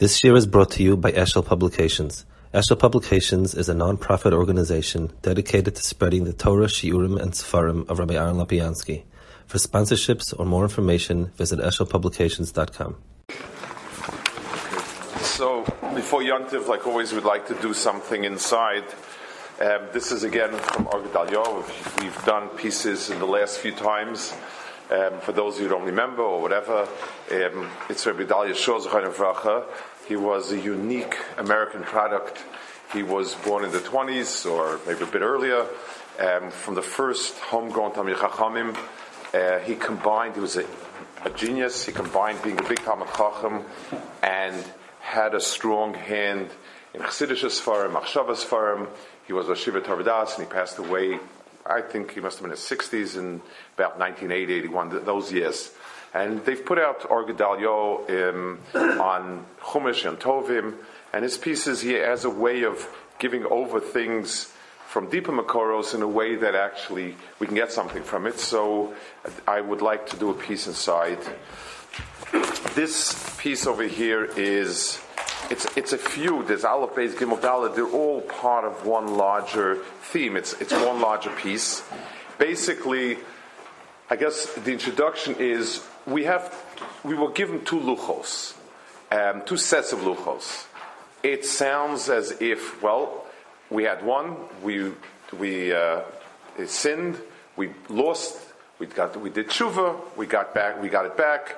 This year is brought to you by Eshel Publications. Eshel Publications is a non-profit organization dedicated to spreading the Torah, Shiurim, and Sefarim of Rabbi Aaron Lapiansky. For sponsorships or more information, visit eshelpublications.com. So, before Yontiv, like always, we'd like to do something inside. Um, this is again from Ohr Gedalyahu. We've done pieces in the last few times. Um, for those who don't remember or whatever, um, it's Rabbi Dalia Shor He was a unique American product. He was born in the 20s or maybe a bit earlier. Um, from the first homegrown Tamil Chachamim, uh, he combined, he was a, a, genius, he combined being a big Talmud Chacham and had a strong hand in Chassidish Sfarim, Machshavas Sfarim. He was a Shiva Torah Vodaas and he passed away I think he must have been in his 60s in about 1980, 81, those years. And they've put out Ohr Gedalyahu um, on Chumash and Tovim, and his pieces he has a way of giving over things from deeper Makoros in a way that actually we can get something from it. So I would like to do a piece inside. This piece over here is it's it's a few. There's Aleph, Beis, Gimel, Dalet. They're all part of one larger theme. It's it's one larger piece. Basically, I guess the introduction is we have we were given two luchos, um, two sets of luchos. It sounds as if well we had one, we we uh, sinned, we lost, we got we did tshuva, we got back, we got it back.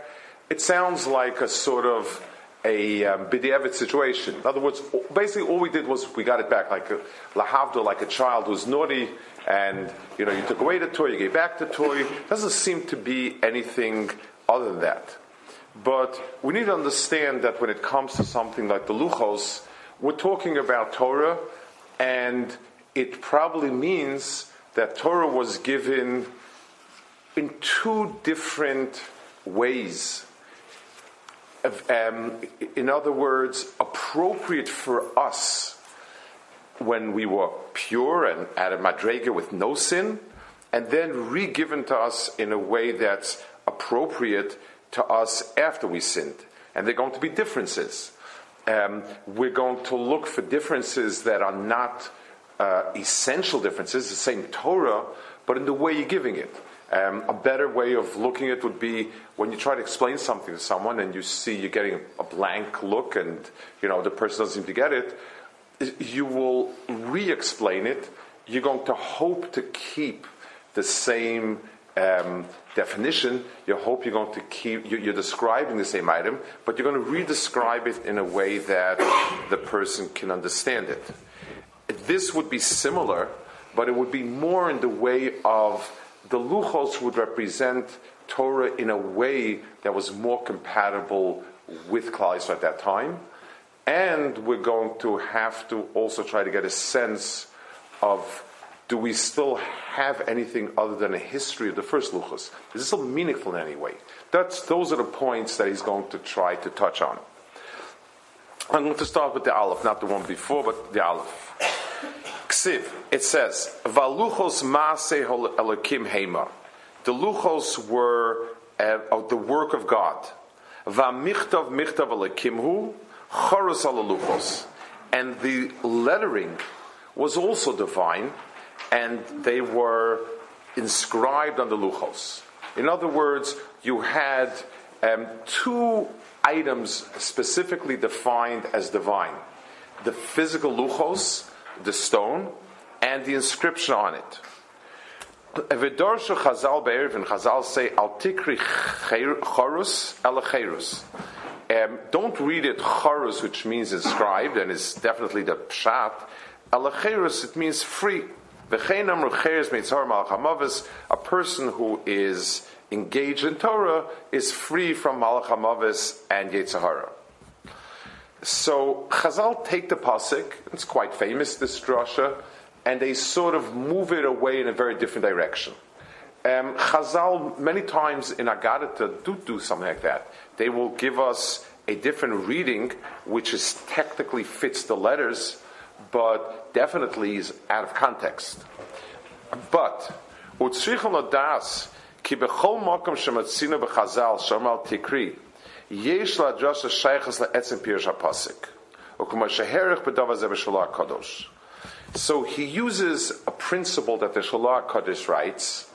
It sounds like a sort of a um, situation. In other words, basically all we did was we got it back, like a lahavda, like a child who's naughty, and you know you took away the toy, you gave back the toy. Doesn't seem to be anything other than that. But we need to understand that when it comes to something like the luchos, we're talking about Torah, and it probably means that Torah was given in two different ways um, in other words, appropriate for us when we were pure and at a madrega with no sin, and then re-given to us in a way that's appropriate to us after we sinned. And they're going to be differences. Um, we're going to look for differences that are not uh, essential differences, the same Torah, but in the way you're giving it. Um, a better way of looking at it would be when you try to explain something to someone and you see you're getting a blank look and you know the person doesn't seem to get it, you will re-explain it. You're going to hope to keep the same um, definition. You hope you're going to keep you're describing the same item, but you're going to re-describe it in a way that the person can understand it. This would be similar, but it would be more in the way of the luchos would represent Torah in a way that was more compatible with Klal at that time. And we're going to have to also try to get a sense of do we still have anything other than a history of the first luchos? Is this still meaningful in any way? That's, those are the points that he's going to try to touch on. I'm going to start with the Aleph, not the one before, but the Aleph. Ksiv, it says, Valuchos Maase Elokim Hema. The luchos were uh, the work of God. Vamichtav Michtav Elokimhu, Chorus Luchos. And the lettering was also divine, and they were inscribed on the luchos. In other words, you had um, two items specifically defined as divine the physical luchos, the stone, and the inscription on it. Evidorsha Chazal Be'eriv and Chazal say Al Tikri Chorus El um, Don't read it Chorus, which means inscribed, and is definitely the pshat. El it means free. A person who is engaged in Torah is free from Malachamavis and Yetzirah. So Chazal take the pasuk. It's quite famous this drasha, and they sort of move it away in a very different direction. Um, Chazal many times in Agadata do do something like that. They will give us a different reading, which is technically fits the letters, but definitely is out of context. But utzrichel das ki bechol makom shematzina bechazal shamal tikri So he uses a principle that the Shalah Kaddish writes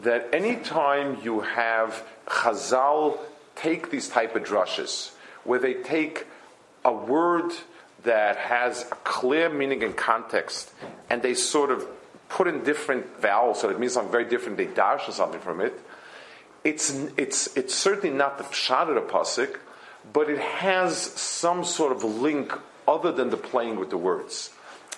that anytime you have Chazal take these type of drushes, where they take a word that has a clear meaning and context, and they sort of put in different vowels, so it means something very different, they dash or something from it, it's, it's, it's certainly not the pshat of the pasuk, but it has some sort of link other than the playing with the words.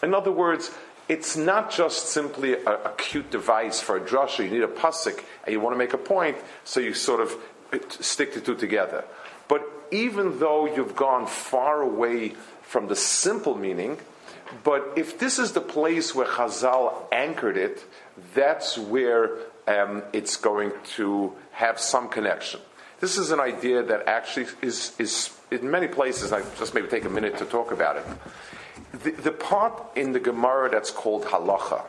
In other words, it's not just simply a, a cute device for a drasha. You need a pasuk and you want to make a point, so you sort of stick the two together. But even though you've gone far away from the simple meaning, but if this is the place where Chazal anchored it, that's where um, it's going to have some connection. This is an idea that actually is, is in many places, I just maybe take a minute to talk about it. The, the part in the Gemara that's called halacha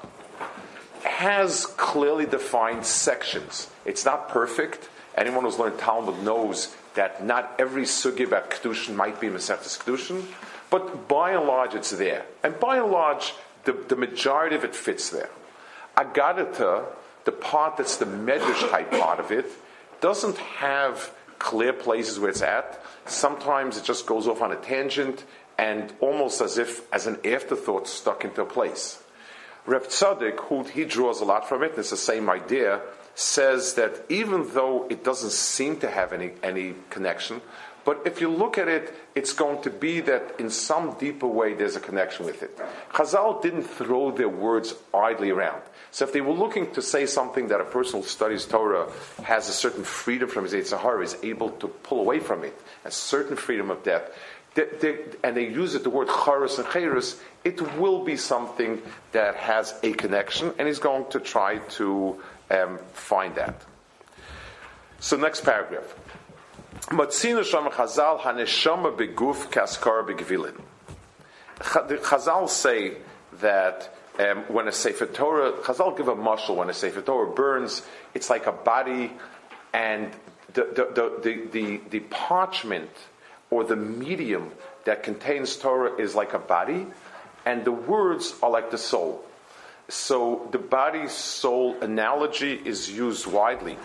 has clearly defined sections. It's not perfect. Anyone who's learned Talmud knows that not every sugi about kedushin might be Masechtas kedushin, but by and large it's there. And by and large, the, the majority of it fits there. Agadata, the part that's the medrash type part of it, doesn't have clear places where it's at. Sometimes it just goes off on a tangent and almost as if as an afterthought stuck into a place. Reb Tzadok, who he draws a lot from it, and it's the same idea, says that even though it doesn't seem to have any, any connection, but if you look at it, it's going to be that in some deeper way there's a connection with it. Chazal didn't throw their words idly around. So if they were looking to say something that a person who studies Torah has a certain freedom from his Sahara, is able to pull away from it, a certain freedom of death, they, they, and they use it, the word charas and chayrus, it will be something that has a connection, and he's going to try to um, find that. So next paragraph. Matzina sham chazal haneshama beguf kaskar begvilin. Chazal say that um, when a Sefer Torah, Chazal give a mushal, when a Sefer Torah burns, it's like a body, and the, the, the, the, the parchment or the medium that contains Torah is like a body, and the words are like the soul. So the body soul analogy is used widely.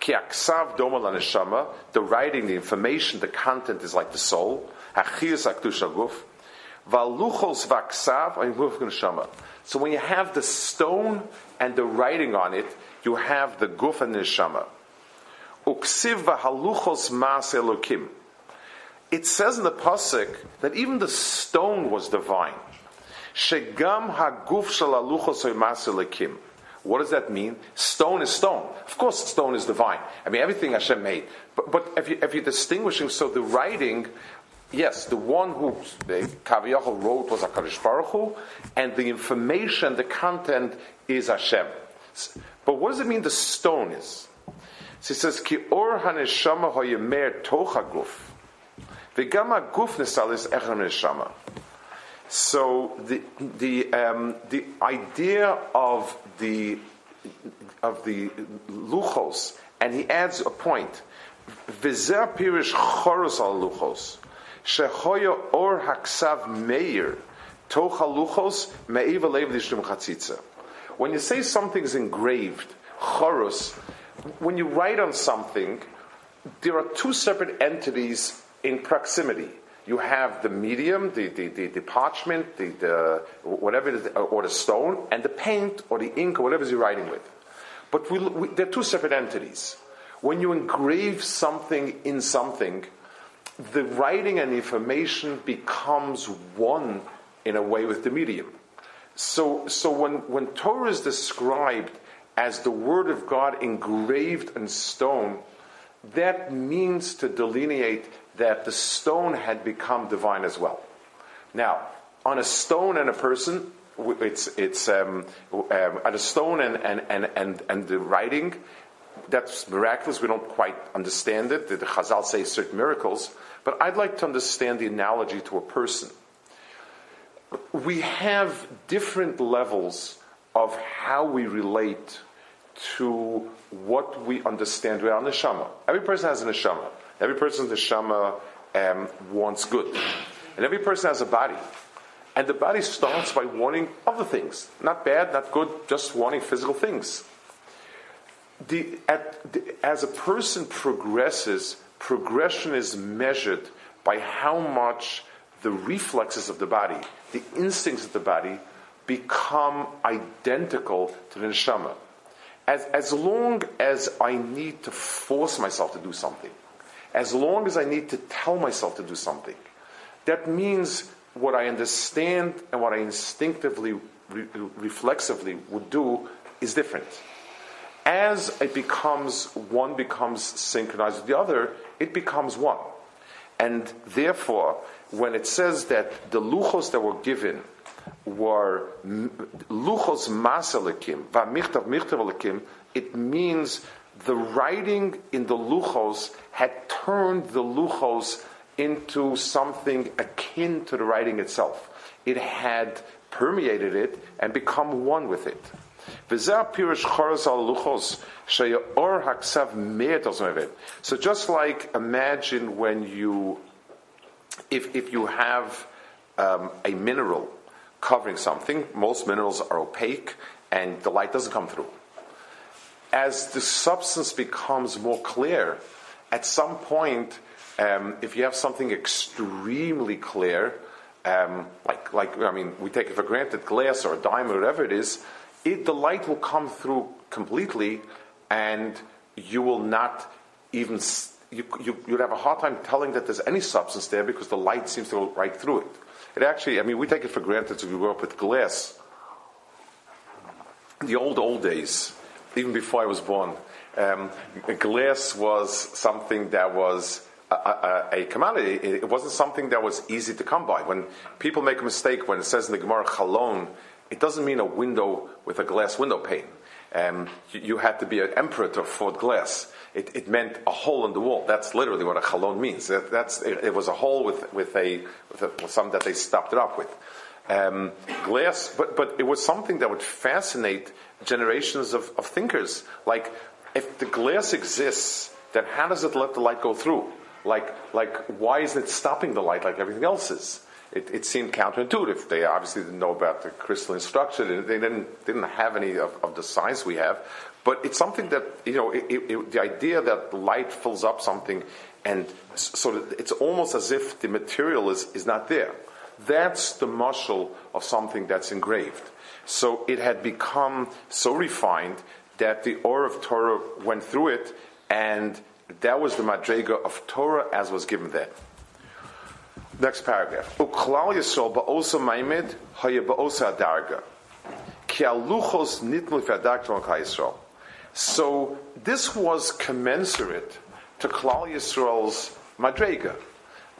The writing, the information, the content is like the soul. So when you have the stone and the writing on it, you have the guf and neshama. Uksiv vahaluchos mas elokim it says in the pasuk that even the stone was divine. Shegam haguf shalaluchos What does that mean? Stone is stone. Of course, stone is divine. I mean, everything Hashem made. But, but if, you, if you're distinguishing, so the writing, yes, the one who the wrote was Hakadosh Baruch Hu, and the information, the content is Hashem. But what does it mean? The stone is. So he says, "Ki or haneshama hoyemer tochaguf." So the the um, the idea of the of the luchos, and he adds a point. V'zer pirish choros al luchos, or haksav meir tocha luchos meiva lev chatzitza. When you say something's engraved, choros, when you write on something, there are two separate entities in proximity. You have the medium, the, the, the, the parchment, the, the whatever or the stone, and the paint or the ink or whatever you're writing with. But we, we, they're two separate entities. When you engrave something in something, the writing and information becomes one in a way with the medium. So, so when, when Torah is described as the Word of God engraved in stone, that means to delineate that the stone had become divine as well. Now, on a stone and a person, it's, it's um, um, on a stone and, and, and, and, and the writing, that's miraculous. We don't quite understand it. The Chazal say certain miracles. But I'd like to understand the analogy to a person. We have different levels of how we relate to what we understand. We are an neshama. Every person has a neshama. Every person's neshama um, wants good. And every person has a body. And the body starts by wanting other things. Not bad, not good, just wanting physical things. The, at, the, as a person progresses, progression is measured by how much the reflexes of the body, the instincts of the body, become identical to the neshama. As, as long as I need to force myself to do something, as long as I need to tell myself to do something, that means what I understand and what I instinctively, re- reflexively would do is different. As it becomes, one becomes synchronized with the other, it becomes one. And therefore, when it says that the luchos that were given were luchos masalikim, va'michtav michtav it means the writing in the luchos had turned the luchos into something akin to the writing itself. It had permeated it and become one with it. So just like imagine when you, if, if you have um, a mineral covering something, most minerals are opaque and the light doesn't come through. As the substance becomes more clear, at some point, um, if you have something extremely clear, um, like, like, I mean, we take it for granted, glass or a diamond, or whatever it is, it, the light will come through completely and you will not even, you, you, you'd have a hard time telling that there's any substance there because the light seems to go right through it. It actually, I mean, we take it for granted if we grew up with glass. The old, old days, even before I was born, um, glass was something that was a, a, a, commodity. It wasn't something that was easy to come by. When people make a mistake, when it says in the Gemara chalon, it doesn't mean a window with a glass window pane. Um, you, you, had to be an emperor to afford glass. It, it, meant a hole in the wall. That's literally what a chalon means. That, that's, it, it, was a hole with, with, a, with, a, with something that they stopped it up with. Um, glass, but, but it was something that would fascinate generations of, of thinkers. Like, if the glass exists, then how does it let the light go through? Like, like why isn't it stopping the light like everything else is? It, it, seemed counterintuitive. They obviously didn't know about the crystalline structure. They didn't, didn't have any of, of the science we have. But it's something that, you know, it, it, the idea that light fills up something and so it's almost as if the material is, is not there. That's the muscle of something that's engraved. So it had become so refined that the Or of Torah went through it, and that was the Madrega of Torah as was given then. Next paragraph. Uklal Yisrael ba'osa maimed haya ba'osa adarga. Ki aluchos nitnu Yisrael. So this was commensurate to Klal Yisrael's Madrega.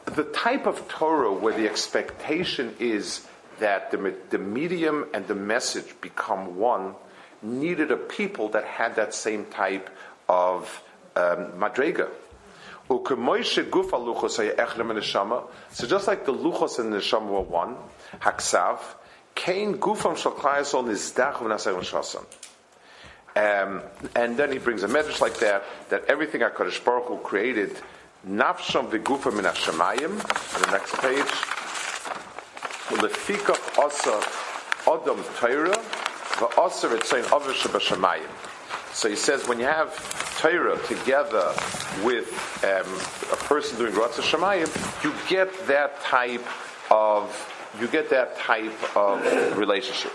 The type of Torah where the expectation is that the, the medium and the message become one needed a people that had that same type of um, Madrega. So just like the luchos and the neshama were one, haksav, kain gufam shalchayasol nizdach v'naseh um, and then he brings a message like that, that everything HaKadosh Baruch Hu created, nafsham v'gufam min hashamayim, on the next page, lefikach asa adam Torah, v'asa v'tzayin avish b'shamayim. So he says when you have Torah together with um, a person doing Ratzah Shemayim, you get that type of you get that type of relationship.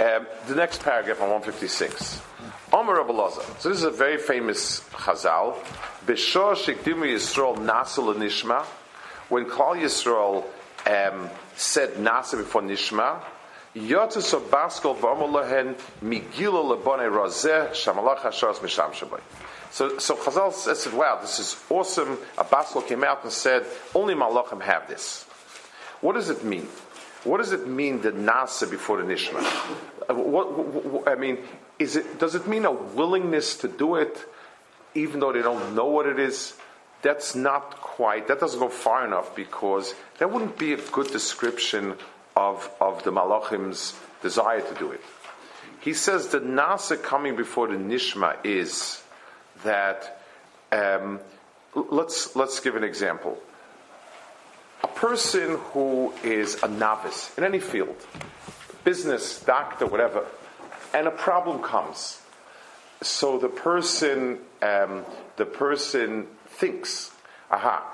Um, the next paragraph on 156. Omer Abelaza. So this is a very famous Chazal. B'shor shekdimu Yisrael nasul nishma. When Klal Yisrael um, said nasa before nishma, Yotus of migila shamalach hashos misham. So, so Chazal said, wow, this is awesome. A Baskol came out and said, only Malachim have this. What does it mean? What does it mean the nasa before the nishma? Uh, what, what, what, I mean, is it, does it mean a willingness to do it even though they don't know what it is? That's not quite, that doesn't go far enough because that wouldn't be a good description of, of the Malachim's desire to do it. He says the Nasa coming before the Nishma is that um, let's let's give an example. A person who is a novice in any field, business, doctor, whatever, and a problem comes. So the person, um, the person thinks, "Aha,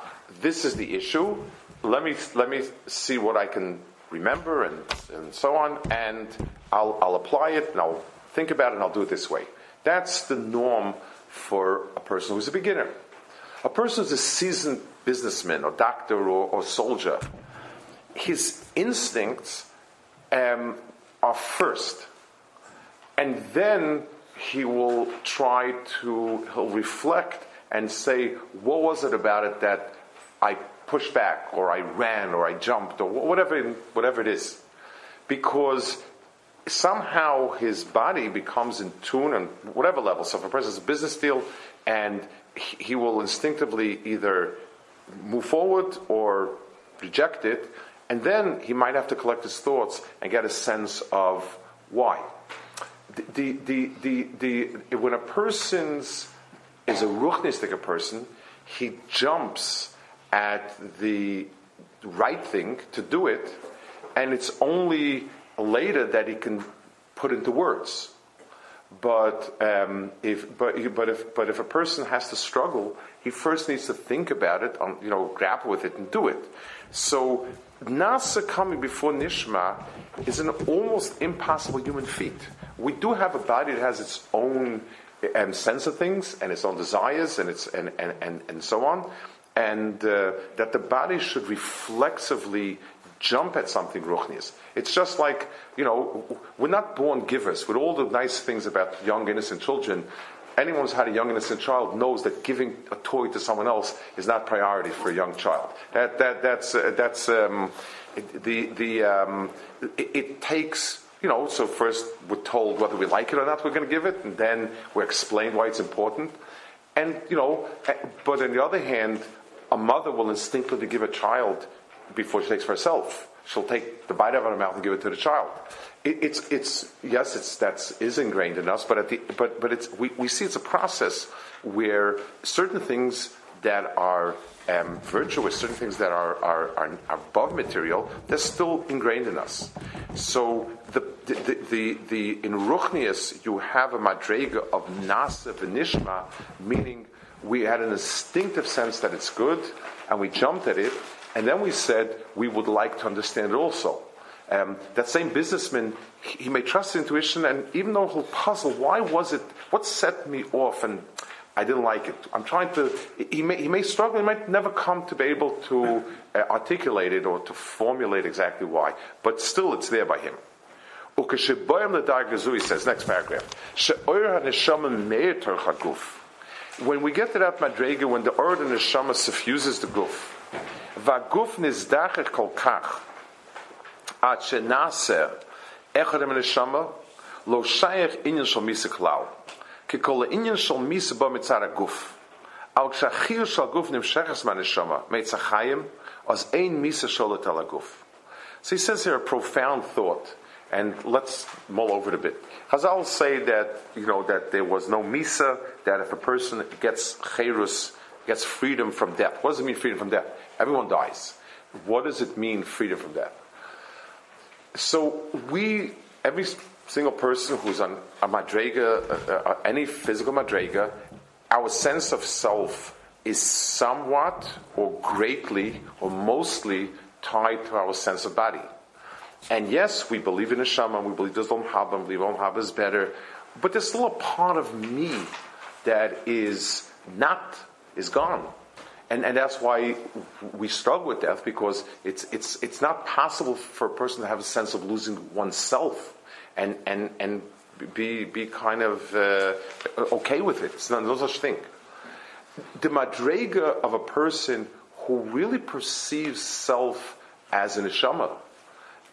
this is the issue. Let me let me see what I can remember and, and so on, and I'll, I'll apply it and I'll think about it and I'll do it this way." That's the norm for a person who's a beginner. A person who's a seasoned businessman or doctor or, or soldier, his instincts um, are first. And then he will try to, he'll reflect and say, what was it about it that I pushed back or I ran or I jumped or whatever, whatever it is. Because somehow his body becomes in tune on whatever level. So if a person has a business deal and he will instinctively either move forward or reject it, and then he might have to collect his thoughts and get a sense of why. The, the, the, the, when a person's is a ruchnistic person, he jumps at the right thing to do it, and it's only later that he can put into words. But um, if but but if but if a person has to struggle, he first needs to think about it, on, you know, grapple with it, and do it. So nasa coming before nishma is an almost impossible human feat. We do have a body that has its own um, sense of things and its own desires and its and and and, and so on, and uh, that the body should reflexively jump at something ruchnius. It's just like, you know, we're not born givers. With all the nice things about young, innocent children, anyone who's had a young, innocent child knows that giving a toy to someone else is not priority for a young child. That, that, that's, uh, that's um, it, the, the, um, it, it takes you know, so first we're told whether we like it or not, we're going to give it, and then we're explained why it's important. And, you know, eh, but on the other hand, a mother will instinctively give a child before she takes for herself. She'll take the bite out of her mouth and give it to the child. It, it's, it's, yes, it's, that's is ingrained in us, but at the, but, but it's, we, we see it's a process where certain things that are um, virtuous, certain things that are, are, are, above material, they're still ingrained in us. So the, the, the, the in Ruchnius, you have a madrega of nasa v'nishma, meaning we had an instinctive sense that it's good, and we jumped at it, and then we said we would like to understand it also. Um, that same businessman, he, may trust intuition, and even though he'll puzzle, why was it, what set me off, and I didn't like it. I'm trying to, he may, he may struggle, he might never come to be able to uh, articulate it or to formulate exactly why, but still it's there by him. He says, next paragraph, when we get to that madrega, when the earth and the Shama suffuses the Guf, Vaguf nizdacher kolkach, at shenaser, echad and the lo shayech inyan shal misa klau, kikol inyan shal misa ba mitzara guf, al shachir shal guf nim shechas meitzachayim, as ein misa shal guf. So he says here a profound thought and let's mull over it a bit. Chazal say that, you know, that there was no misa, that if a person gets cherus, gets freedom from death. What does it mean, freedom from death? Everyone dies. What does it mean, freedom from death? So we, every single person who's on a madrega, uh, uh, any physical madrega, our sense of self is somewhat or greatly or mostly tied to our sense of body. And yes, we believe in Hashem and we believe there's Olam Haba and we believe Olam Haba is better, but there's still a part of me that is not, is gone and, and that's why we struggle with death because it's, it's, it's not possible for a person to have a sense of losing oneself and, and, and be, be kind of uh, okay with it. It's not, no such thing. The madrega of a person who really perceives self as an neshama,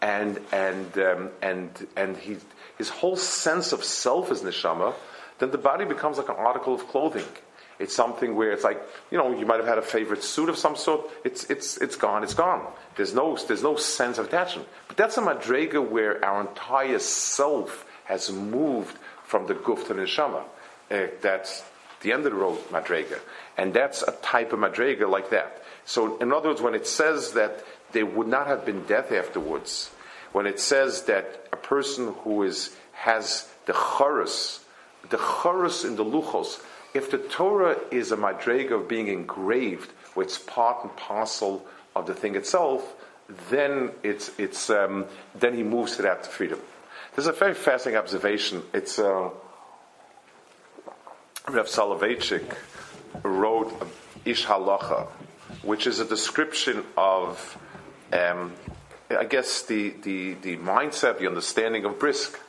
and and um, and and he, his whole sense of self is neshama, then the body becomes like an article of clothing. It's something where it's like, you know, you might have had a favorite suit of some sort. It's, it's, it's gone, it's gone. There's no, there's no sense of attachment. But that's a madrega where our entire self has moved from the guf to the neshama. Uh, that's, the end of the road madrega, and that's a type of madrega like that. So, in other words, when it says that there would not have been death afterwards, when it says that a person who is has the chorus, the chorus in the luchos, if the Torah is a madrega of being engraved, where it's part and parcel of the thing itself, then it's it's um, then he moves to that freedom. There's a very fascinating observation. It's uh, Rev Soloveitchik wrote Ish Halacha, which is a description of, um, I guess, the, the, the mindset, the understanding of brisk.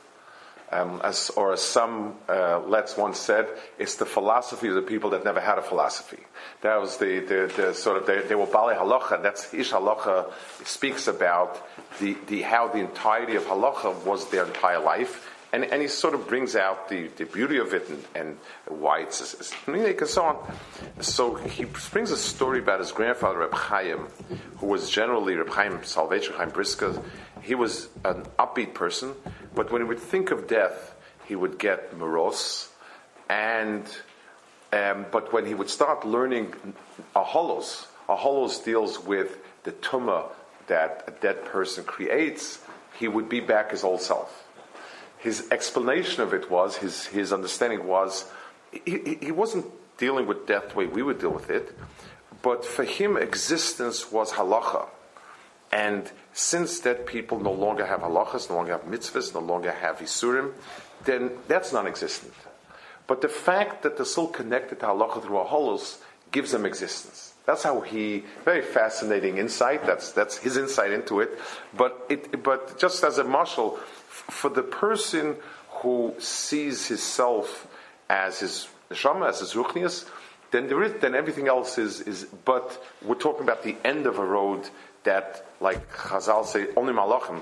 Um, as, or as some uh, let's once said, it's the philosophy of the people that never had a philosophy. That was the, the, the sort of, they, they were Bali Halacha, that's Ish Halacha speaks about the, the, how the entirety of Halacha was their entire life, and, and he sort of brings out the, the beauty of it and, and why it's, it's unique and so on. So he brings a story about his grandfather Reb Chaim, who was generally Reb Chaim Soloveitchik Chaim Brisker. He was an upbeat person, but when he would think of death, he would get morose, and um, but when he would start learning Ohalos, a holos deals with the tumah that a dead person creates, he would be back his old self his explanation of it was, his, his understanding was, he, he wasn't dealing with death the way we would deal with it, but for him, existence was halacha. And since dead people no longer have halachas, no longer have mitzvahs, no longer have isurim, then that's non existent. But the fact that they're still connected to halacha through Ohalos gives them existence. That's how he, very fascinating insight, that's, that's his insight into it. But, it, but just as a marshal, for the person who sees himself as his neshama, as his ruchnias, then there is, then everything else is, is, but we're talking about the end of a road that, like Chazal say, only malachim.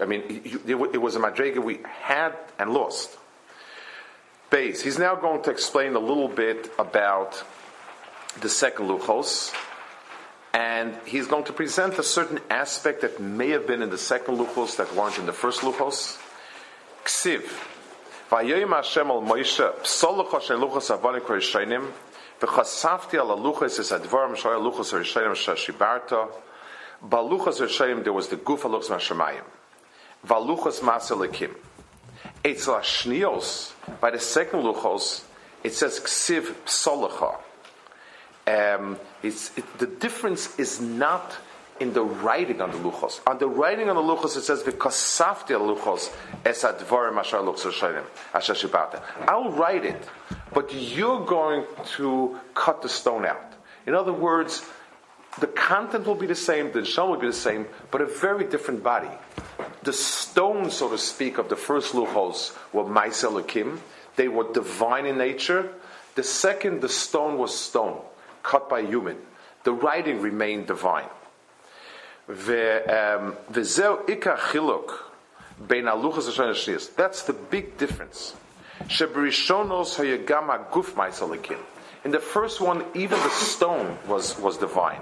I mean, it was a madrega we had and lost. Base. He's now going to explain a little bit about the second luchos, and he's going to present a certain aspect that may have been in the second luchos that weren't in the first luchos. Ksiv. Vayoyim Hashem al Moshe, psoloch asher luchos avonik rishayim, v'chasafti al luchos es advarim shoy luchos rishayim shashibarta, baluchos rishayim there was the guf aluchos mashamayim, valuchos maselikim. Etzel Shnios, by the second luchos, it says ksiv psolocha um, it, the difference is not in the writing on the luchos. On the writing on the luchos, it says because luchos es advarim asher luchos asher shibata. I'll write it, but you're going to cut the stone out. In other words, the content will be the same, the neshama will be the same, but a very different body. The stone, so to speak, of the first luchos were ma'isel They were divine in nature. The second, the stone was stone cut by human. The writing remained divine. Um, That's the big difference. In the first one, even the stone was, was divine.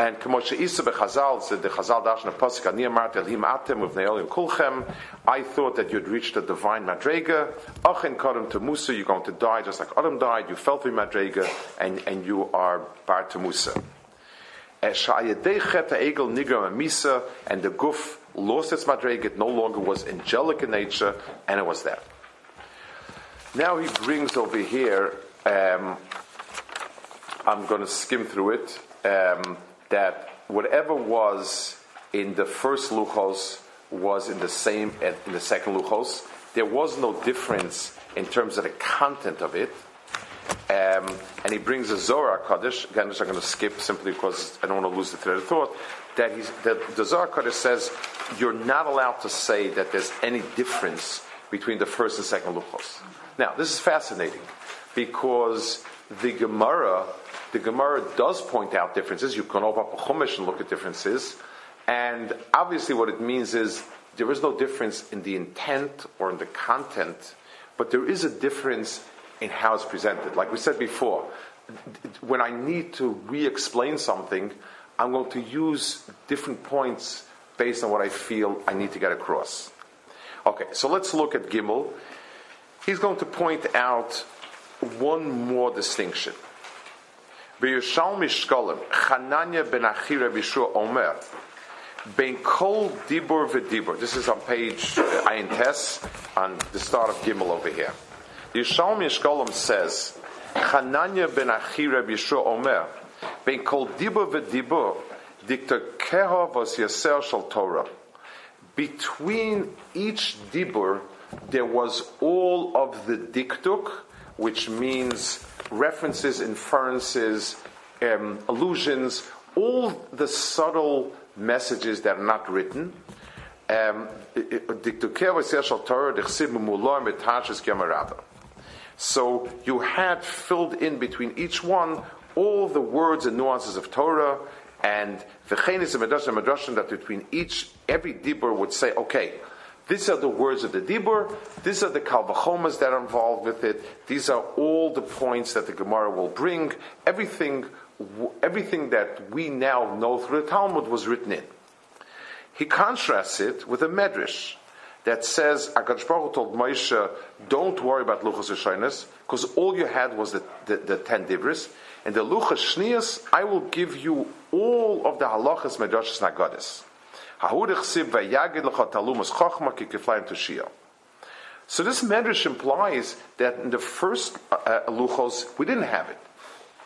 And Kemoshe Isa bechazal said the Chazal Dashna Pasuk Ani Amart Elhim Atem of Neolim Kulchem. I thought that you'd reached the divine Madrega. Achin Kadam to Musa, you're going to die just like Adam died. You fell through Madrega, and and you are Bar to Musa. And the Guf lost its Madrega. It no longer was angelic in nature, and it was there. Now he brings over here. Um, I'm going to skim through it. Um, that whatever was in the first luchos was in the same in the second luchos. There was no difference in terms of the content of it. Um, and he brings a Zohar Kaddish, again, I'm going to skip simply because I don't want to lose the thread of thought, that, he's, that the Zohar Kaddish says you're not allowed to say that there's any difference between the first and second Luchos. Now, this is fascinating because the Gemara the Gemara does point out differences. You can open up a Chumash and look at differences. And obviously, what it means is there is no difference in the intent or in the content, but there is a difference in how it's presented. Like we said before, when I need to re explain something, I'm going to use different points based on what I feel I need to get across. Okay, so let's look at Gimel. He's going to point out one more distinction. B'Yushalmi Shkolim, Chananya ben Achira Bishua Omer, Ben Kol Dibur V'Dibur. This is on page uh, Ayin Tes, on the start of Gimel over here. Yishalmi Shkolim says, Chananya ben Achira Bishua Omer, Ben Kol Dibur V'Dibur, Dikta Keha Vos Yaser Shal Torah. Between each Dibur, there was all of the diktuk, which means references, inferences, um, allusions, all the subtle messages that are not written. Um, so you had filled in between each one all the words and nuances of Torah, and the chenis and madrashim that between each every dibur would say, okay, these are the words of the Dibur. These are the Kalvachomas that are involved with it. These are all the points that the Gemara will bring. Everything, everything that we now know through the Talmud was written in. He contrasts it with a Medrash that says, Akadosh Baruch told Moshe, don't worry about Luchas Rishonis, because all you had was the, the, the ten Dibris. And the Luchas Shnias, I will give you all of the Halachas Medrashas Nagadis. So this medrash implies that in the first uh, uh, luchos we didn't have it,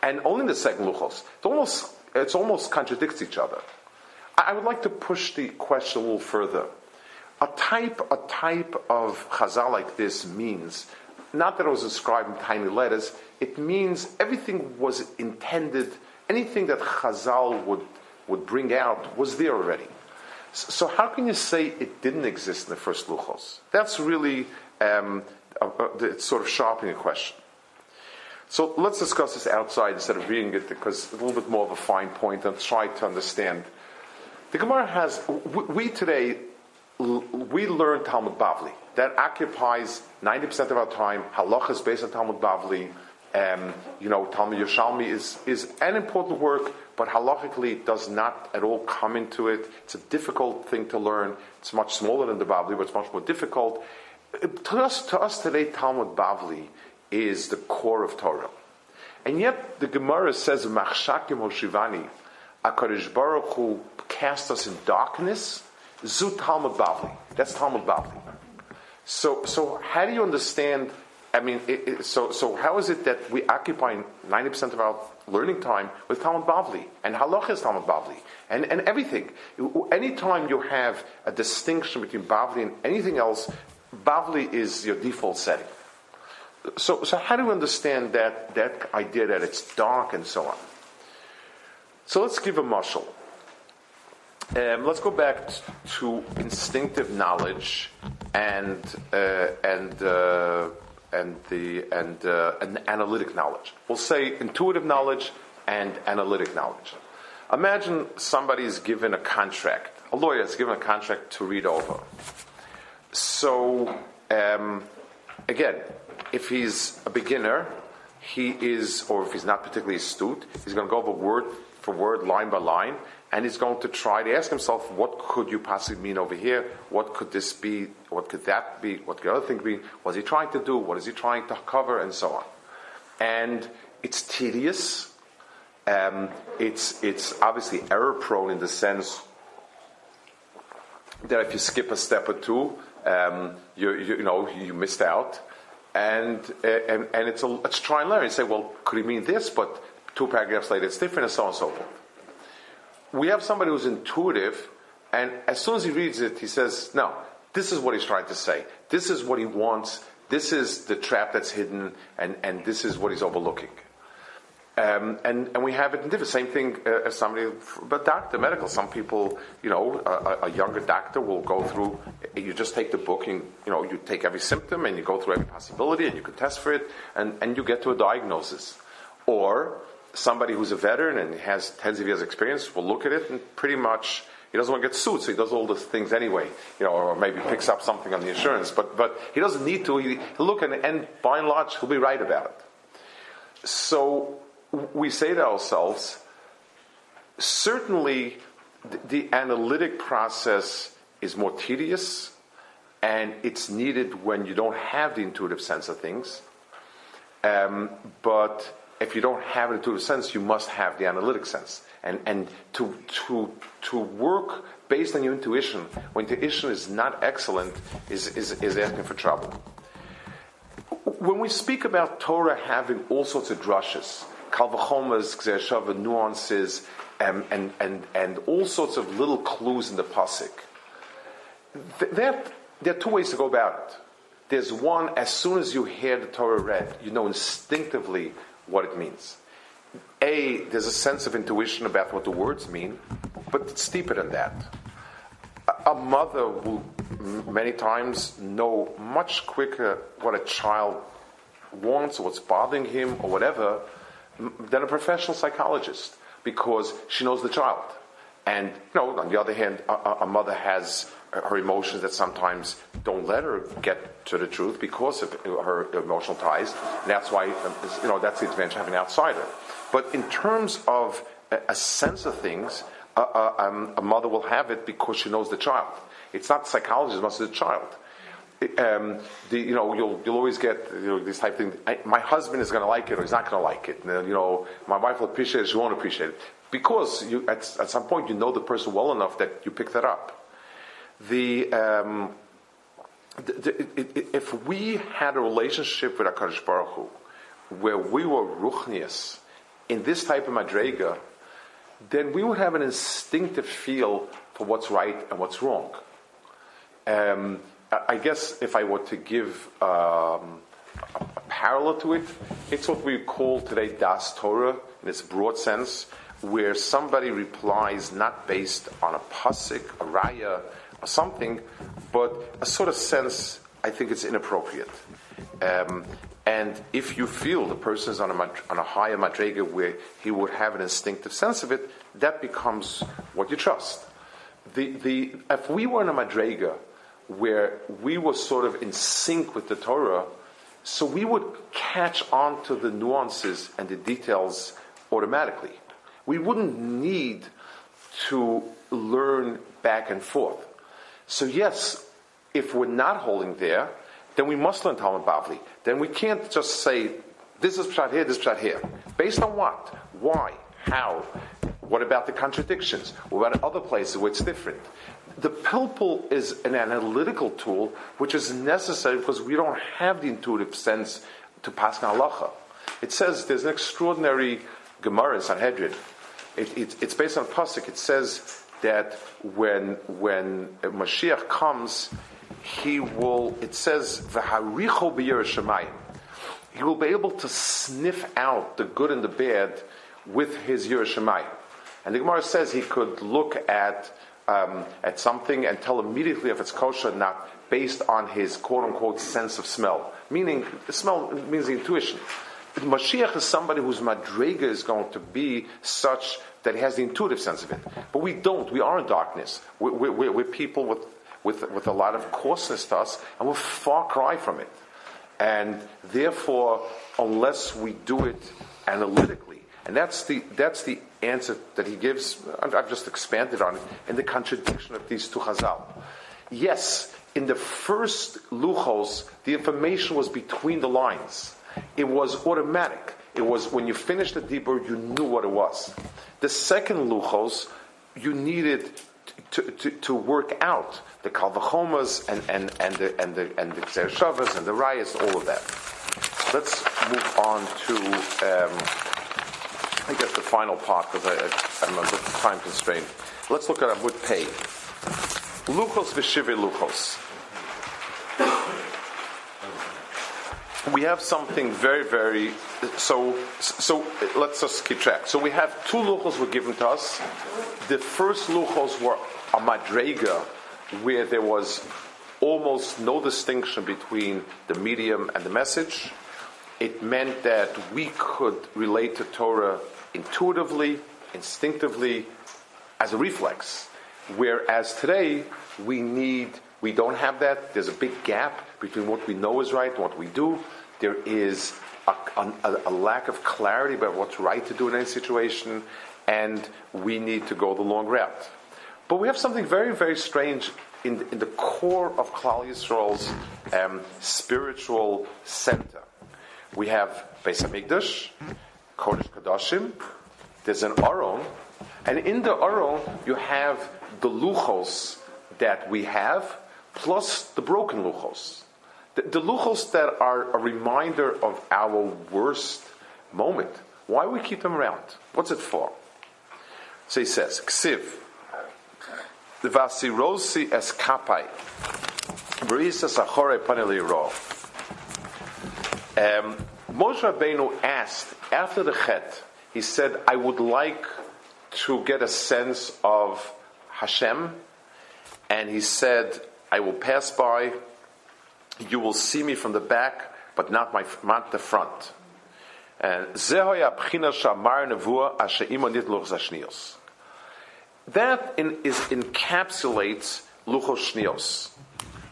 and only in the second luchos. It almost it's almost contradicts each other. I would like to push the question a little further. A type a type of chazal like this means not that it was inscribed in tiny letters. It means everything was intended. Anything that chazal would would bring out was there already. So how can you say it didn't exist in the first luchos? That's really um, it's sort of sharpening a question. So let's discuss this outside instead of reading it because it's a little bit more of a fine point and try to understand. The Gemara has we today we learn Talmud Bavli that occupies ninety percent of our time. Halacha is based on Talmud Bavli. Um, you know, Talmud Yerushalmi is is an important work, but halachically does not at all come into it. It's a difficult thing to learn. It's much smaller than the Bavli, but it's much more difficult. To us, to us today, Talmud Bavli is the core of Torah. And yet, the Gemara says, Machshakim Hoshivani, HaKadosh Baruch Hu cast us in darkness, Zu Talmud Bavli. That's Talmud Bavli. So, so how do you understand I mean, it, it, so, so how is it that we occupy 90% of our learning time with Talmud Bavli and Halach is Talmud Bavli and, and everything? Anytime you have a distinction between Bavli and anything else, Bavli is your default setting. So, so how do you understand that, that idea that it's dark and so on? So let's give a muscle. Um, let's go back t- to instinctive knowledge and uh, and uh, and the and, uh, and analytic knowledge. We'll say intuitive knowledge and analytic knowledge. Imagine somebody is given a contract. A lawyer is given a contract to read over. So um, again, if he's a beginner, he is, or if he's not particularly astute, he's going to go over word for word, line by line, and he's going to try to ask himself, what could you possibly mean over here? What could this be? What could that be? What could the other thing be? What's he trying to do? What is he trying to cover? And so on. And it's tedious. Um, it's, it's obviously error prone in the sense that if you skip a step or two, um, you, you, you, know, you missed out. And, uh, and, and it's a, let's try and learn and say, well, could he mean this? But two paragraphs later, it's different, and so on and so forth we have somebody who's intuitive, and as soon as he reads it, he says, No, this is what he's trying to say. This is what he wants. This is the trap that's hidden, and, and this is what he's overlooking. Um, and, and we have it in different. Same thing uh, as somebody, but doctor, medical. Some people, you know, a, a, younger doctor will go through. You just take the book, and you know, you take every symptom, and you go through every possibility, and you can test for it, and, and you get to a diagnosis. Or somebody who's a veteran and has tens of years experience will look at it and pretty much he doesn't want to get sued, so he does all those things anyway, you know, or maybe picks up something on the insurance. But but he doesn't need to. He, look and, and by and large he'll be right about it. So we say to ourselves, certainly the, the analytic process is more tedious and it's needed when you don't have the intuitive sense of things. Um, but if you don't have an intuitive sense, you must have the analytic sense. And, and to, to, to work based on your intuition, when intuition is not excellent, is, is, is asking for trouble. When we speak about Torah having all sorts of drushes, kalvachomas, gzershava, nuances, and, and, and, and all sorts of little clues in the pasuk, there, there are two ways to go about it. There's one, as soon as you hear the Torah read, you know instinctively what it means. A, there's a sense of intuition about what the words mean, but it's deeper than that. A, mother will many times know much quicker what a child wants or what's bothering him or whatever than a professional psychologist because she knows the child. And you know, on the other hand, a, a mother has her emotions that sometimes don't let her get to the truth because of her emotional ties. And that's why, you know, that's the advantage of having an outsider. But in terms of a, a sense of things, uh, um, a mother will have it because she knows the child. It's not psychology as much as the child. Um, the, you know, you'll, you'll always get you know, this type of thing. I, my husband is going to like it, or he's not going to like it. And, you know, my wife will appreciate it, she won't appreciate it, because you, at, at some point you know the person well enough that you pick that up. The, um, the, the if we had a relationship with Hakadosh Baruch Hu, where we were ruchnias in this type of madrega, then we would have an instinctive feel for what's right and what's wrong. Um, I guess if I were to give um, a parallel to it, it's what we call today Das Torah in its broad sense, where somebody replies not based on a pasuk, a raya, something, but a sort of sense. I think it's inappropriate. Um, and if you feel the person is on a, on a higher madrega where he would have an instinctive sense of it, that becomes what you trust. The, the, if we were in a madrega where we were sort of in sync with the Torah, so we would catch on to the nuances and the details automatically. We wouldn't need to learn back and forth. So yes, if we're not holding there, then we must learn Talmud Bavli. Then we can't just say, this is Pshat here, this is Pshat here. Based on what? Why? How? What about the contradictions? What about other places where it's different? The Pilpul is an analytical tool which is necessary because we don't have the intuitive sense to pass halacha. It says there's an extraordinary Gemara in Sanhedrin. It, it, it's based on pasuk. It says that when when Mashiach comes, he will. It says v'haricho b'yiras Hashem. He will be able to sniff out the good and the bad with his yiras Hashem. And the Gemara says he could look at um, at something and tell immediately if it's kosher or not based on his quote unquote sense of smell. Meaning, smell means the intuition. Mashiach is somebody whose madriga is going to be such that has the intuitive sense of it. But we don't. We are in darkness. We're, we're, we're people with, with, with a lot of coarseness to us, and we're far cry from it. And therefore, unless we do it analytically, and that's the, that's the answer that he gives, I've just expanded on it, in the contradiction of these two chazal. Yes, in the first luchos, the information was between the lines. It was automatic. It was when you finished the dibur, you knew what it was. The second luchos, you needed to, to, to work out the kalvachomas and, and, and the and the and the shavas and the all of that. Let's move on to. Um, I guess the final part because I, am a bit time constrained. Let's look at Amud Pei. Luchos v'shive luchos. We have something very, very. So, so let's just keep track. So we have two luchos were given to us. The first luchos were a madrega, where there was almost no distinction between the medium and the message. It meant that we could relate to Torah intuitively, instinctively, as a reflex. Whereas today, we need, we don't have that. There's a big gap between what we know is right and what we do. There is a, a, a lack of clarity about what's right to do in any situation, and we need to go the long route. But we have something very, very strange in, in the core of Klal Yisrael's um, spiritual center. We have Beis Hamikdash, Kodesh Kodashim. There's an Aron, and in the Aron you have the luchos that we have, plus the broken luchos. The, the luchos that are a reminder of our worst moment. Why we keep them around? What's it for? So he says, Ksiv, the vasirosi eskapai, brisa sachore paneli ro. Um, Moshe Rabbeinu asked after the Chet, he said, I would like to get a sense of Hashem, and he said, I will pass by, you will see me from the back, but not my not the front. And that in, is encapsulates luchos.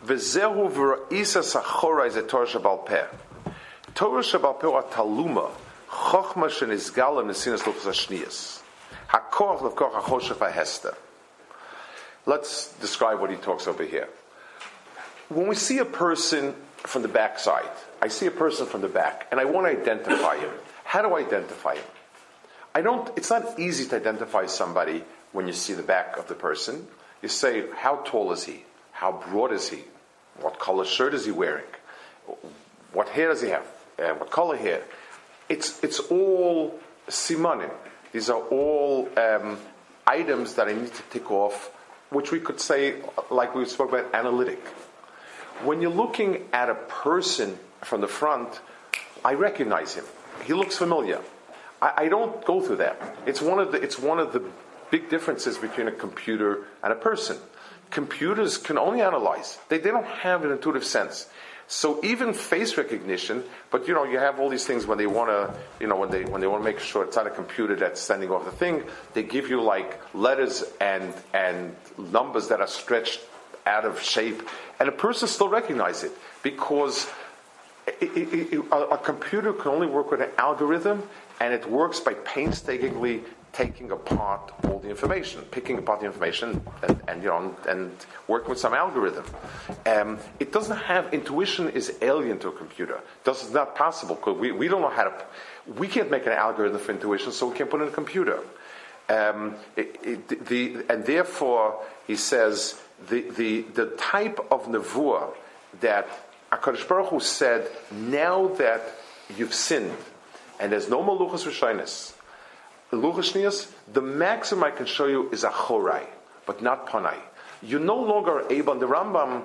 V'zehu v'ra'isa Torah Shabal Peh. Torah Shabal Peh are taluma, chochma shenizgala mesinas luchos. Let's describe what he talks over here. When we see a person from the backside, I see a person from the back, and I want to identify him. How do I identify him? I don't. It's not easy to identify somebody when you see the back of the person. You say, how tall is he? How broad is he? What color shirt is he wearing? What hair does he have? What color hair? It's it's all simanim. These are all um, items that I need to tick off which we could say, like we spoke about, analytic. When you're looking at a person from the front, I recognize him. He looks familiar. I, I don't go through that. It's one of the it's one of the big differences between a computer and a person. Computers can only analyze. They, they don't have an intuitive sense. So even face recognition, but you know, you have all these things when they want to, you know, when they when they want to make sure it's not a computer that's sending off the thing, they give you like letters and and numbers that are stretched out of shape, and a person still recognizes it because it, it, it, a, a computer can only work with an algorithm, and it works by painstakingly taking apart all the information, picking apart the information, and, and you know, and working with some algorithm. Um, it doesn't have intuition is alien to a computer. This is not possible because we, we don't know how to. We can't make an algorithm for intuition, so we can't put it in a computer. Um, it, it, the, and therefore, he says the, the, the type of nevuah that Akadosh Baruch Hu said, now that you've sinned, and there's no maluchas rishainis, Luchashnias, the maximum I can show you is a chorai, but not panai. You're no longer able, and the Rambam,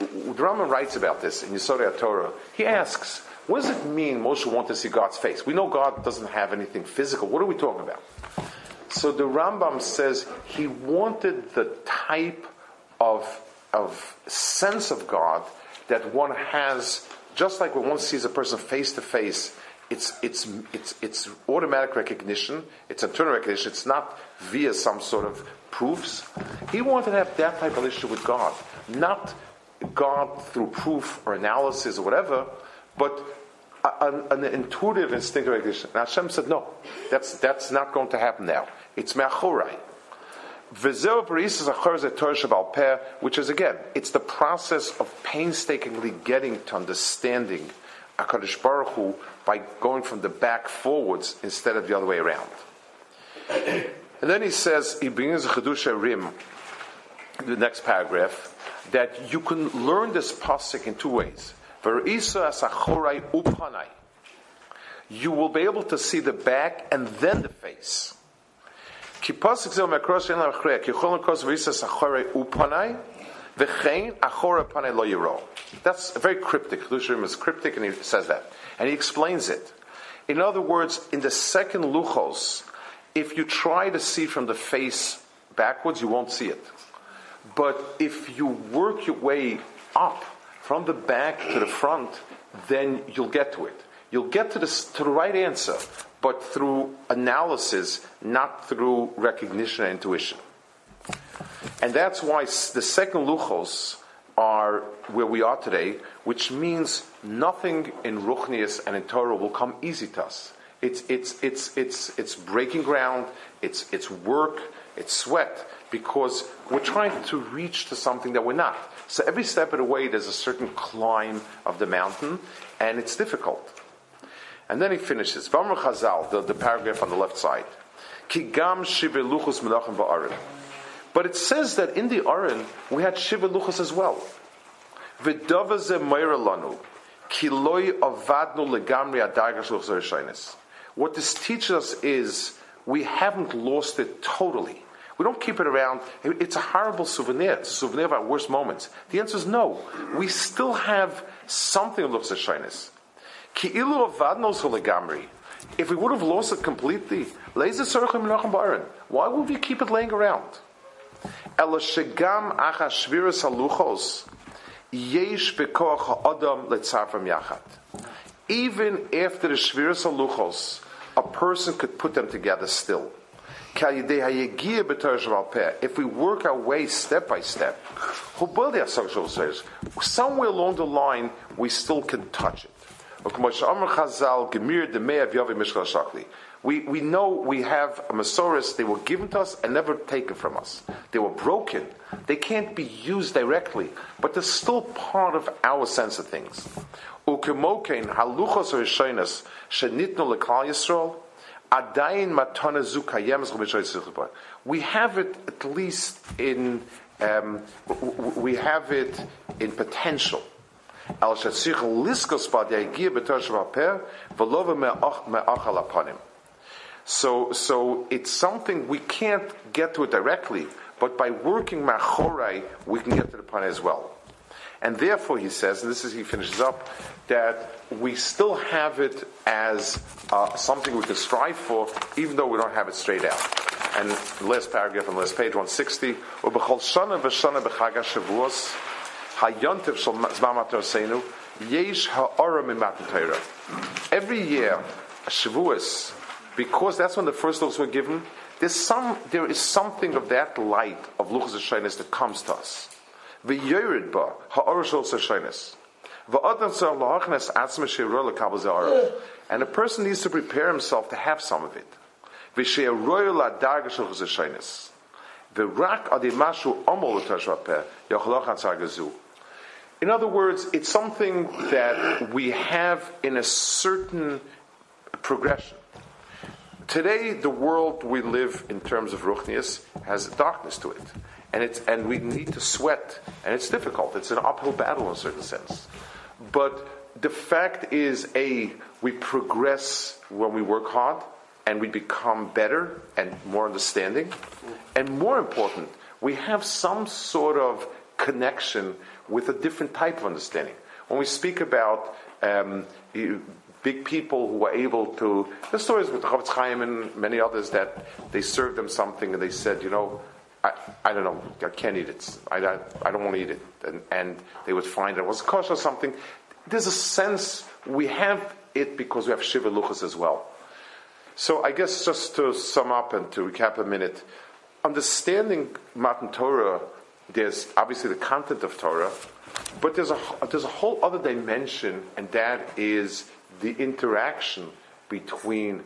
the Rambam writes about this in Yisodei Torah. He asks, what does it mean Moshe wanted to see God's face? We know God doesn't have anything physical. What are we talking about? So the Rambam says he wanted the type of, of sense of God that one has, just like when one sees a person face to face, it's, it's, it's, it's automatic recognition, it's internal recognition, it's not via some sort of proofs. He wanted to have that type of relationship with God, not God through proof or analysis or whatever, but an, an intuitive instinctive recognition. And Hashem said, no, that's, that's not going to happen now. It's me'achorai. Which is again, it's the process of painstakingly getting to understanding HaKadosh Baruch Hu by going from the back forwards instead of the other way around. And then he says, he brings Chiddushei HaRim, the next paragraph, that you can learn this pasuk in two ways. You will be able to see the back and then the face. That's very cryptic. Lushrim is cryptic and he says that. And he explains it. In other words, in the second luchos, if you try to see from the face backwards, you won't see it. But if you work your way up from the back to the front, then you'll get to it. You'll get to the, to the right answer, but through analysis, not through recognition and intuition. And that's why the second luchos are where we are today, which means nothing in Ruchnias and in Torah will come easy to us. It's, it's, it's, it's, it's breaking ground, it's, it's work, it's sweat. because we're trying to reach to something that we're not. So every step of the way, there's a certain climb of the mountain, and it's difficult. And then he finishes. Vamr Chazal, the, the paragraph on the left side. Kigam melachim ba'arin. But it says that in the Aron, we had shive luchus as well. Kiloi avadnu legamri What this teaches us is we haven't lost it totally. We don't keep it around. It's a horrible souvenir. It's a souvenir of our worst moments. The answer is no. We still have something of luchus shyness. If we would have lost it completely, why would we keep it laying around? Even after the shviras haluchos, a person could put them together still. If we work our way step by step, somewhere along the line, we still can touch it. We, we know we have a Masoris, they were given to us and never taken from us. They were broken. They can't be used directly, but they're still part of our sense of things. We have it at least in, um, we have it in potential. So, so it's something we can't get to it directly, but by working machorai, we can get to the point as well. And therefore, he says, and this is he finishes up, that we still have it as uh, something we can strive for, even though we don't have it straight out. And last paragraph on last page 160, Hayontiv shel Zman Seinu, Yesh Ha'oram in Torah. Every year, Shavuos, because that's when the first books were given, there's some, there is something of that light of Luchas Hashanah that comes to us. V'yorid ba ha'or shel Hashanah. And a person needs to prepare himself to have some of it. In other words, it's something that we have in a certain progression. Today, the world we live in terms of ruchnias has darkness to it. And, it's, and we need to sweat, and it's difficult. It's an uphill battle in a certain sense. But the fact is, A, we progress when we work hard, and we become better and more understanding. And more important, we have some sort of connection with a different type of understanding. When we speak about um, big people who were able to, the stories with Chofetz Chaim and many others that they served them something and they said, you know, I, I don't know, I can't eat it. I, I, I don't want to eat it. And, and they would find it was kosher or something. There's a sense we have it because we have Shiva Luchas as well. So I guess just to sum up and to recap a minute, understanding Matan Torah there's obviously the content of Torah, but there's a, there's a whole other dimension, and that is the interaction between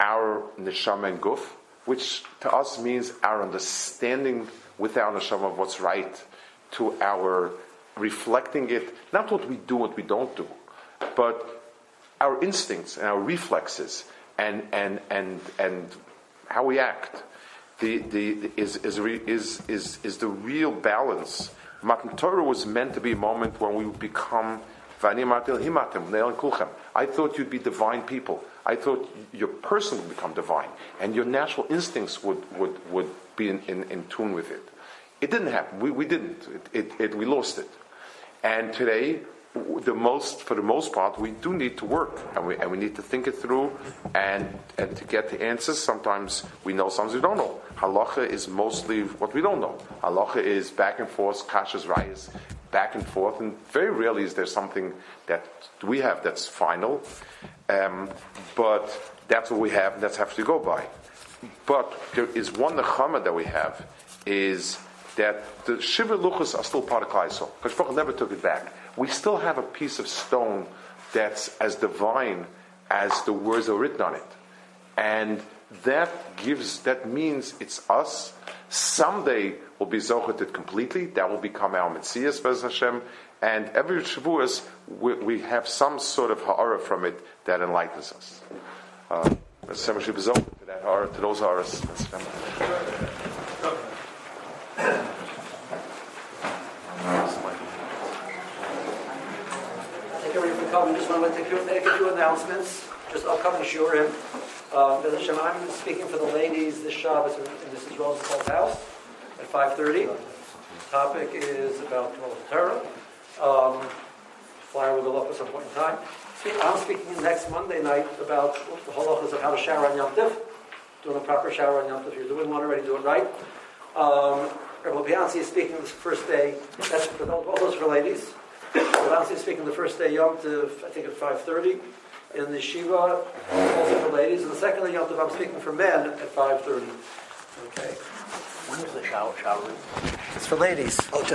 our neshama and guf, which to us means our understanding with our neshama of what's right, to our reflecting it, not what we do, what we don't do, but our instincts and our reflexes and, and, and, and how we act the, the, is, is, is, is, is the real balance. Matan Torah was meant to be a moment when we would become I thought you'd be divine people. I thought your person would become divine, and your natural instincts would, would, would be in, in, in tune with it. It didn't happen. We, we didn't. It, it, it, we lost it. And today, the most, for the most part, we do need to work and we, and we need to think it through and, and to get the answers. Sometimes we know, sometimes we don't know. Halacha is mostly what we don't know. Halacha is back and forth, kashas, rayas, back and forth, and very rarely is there something that we have that's final. Um, but that's what we have, and that's have to go by. But there is one nechama that we have is that the shiva luchas are still part of Klaisel. Because never took it back we still have a piece of stone that's as divine as the words are written on it. And that gives, that means it's us. Someday we'll be Zochatit completely. That will become our Metzias, Bez Hashem. And every Shavuos, we, we, have some sort of ha'ara from it that enlightens us. Uh, to that ha'ara, to those ha'aras. You. Just want to make a few announcements. Just upcoming shiurim. Um, I'm speaking for the ladies this Shabbos in Mrs. Rosenthal's house at 5.30. Topic is about Torah. Um, flyer will go up at some point in time. I'm speaking next Monday night about the halachas of how to shower on Yom Tif. Doing a proper shower on Yom Tif. If you're doing one already, do it right. Um, Rabbi Bianchi is speaking this first day. That's for all those for ladies. Rabbi Bianchi is speaking the first day Yom Tif, I think at 5.30 in the Shiva, also for ladies. And the second day Yom Tov, I'm speaking for men at 5.30. Okay. When is the shower? Shower? It's for ladies. Okay.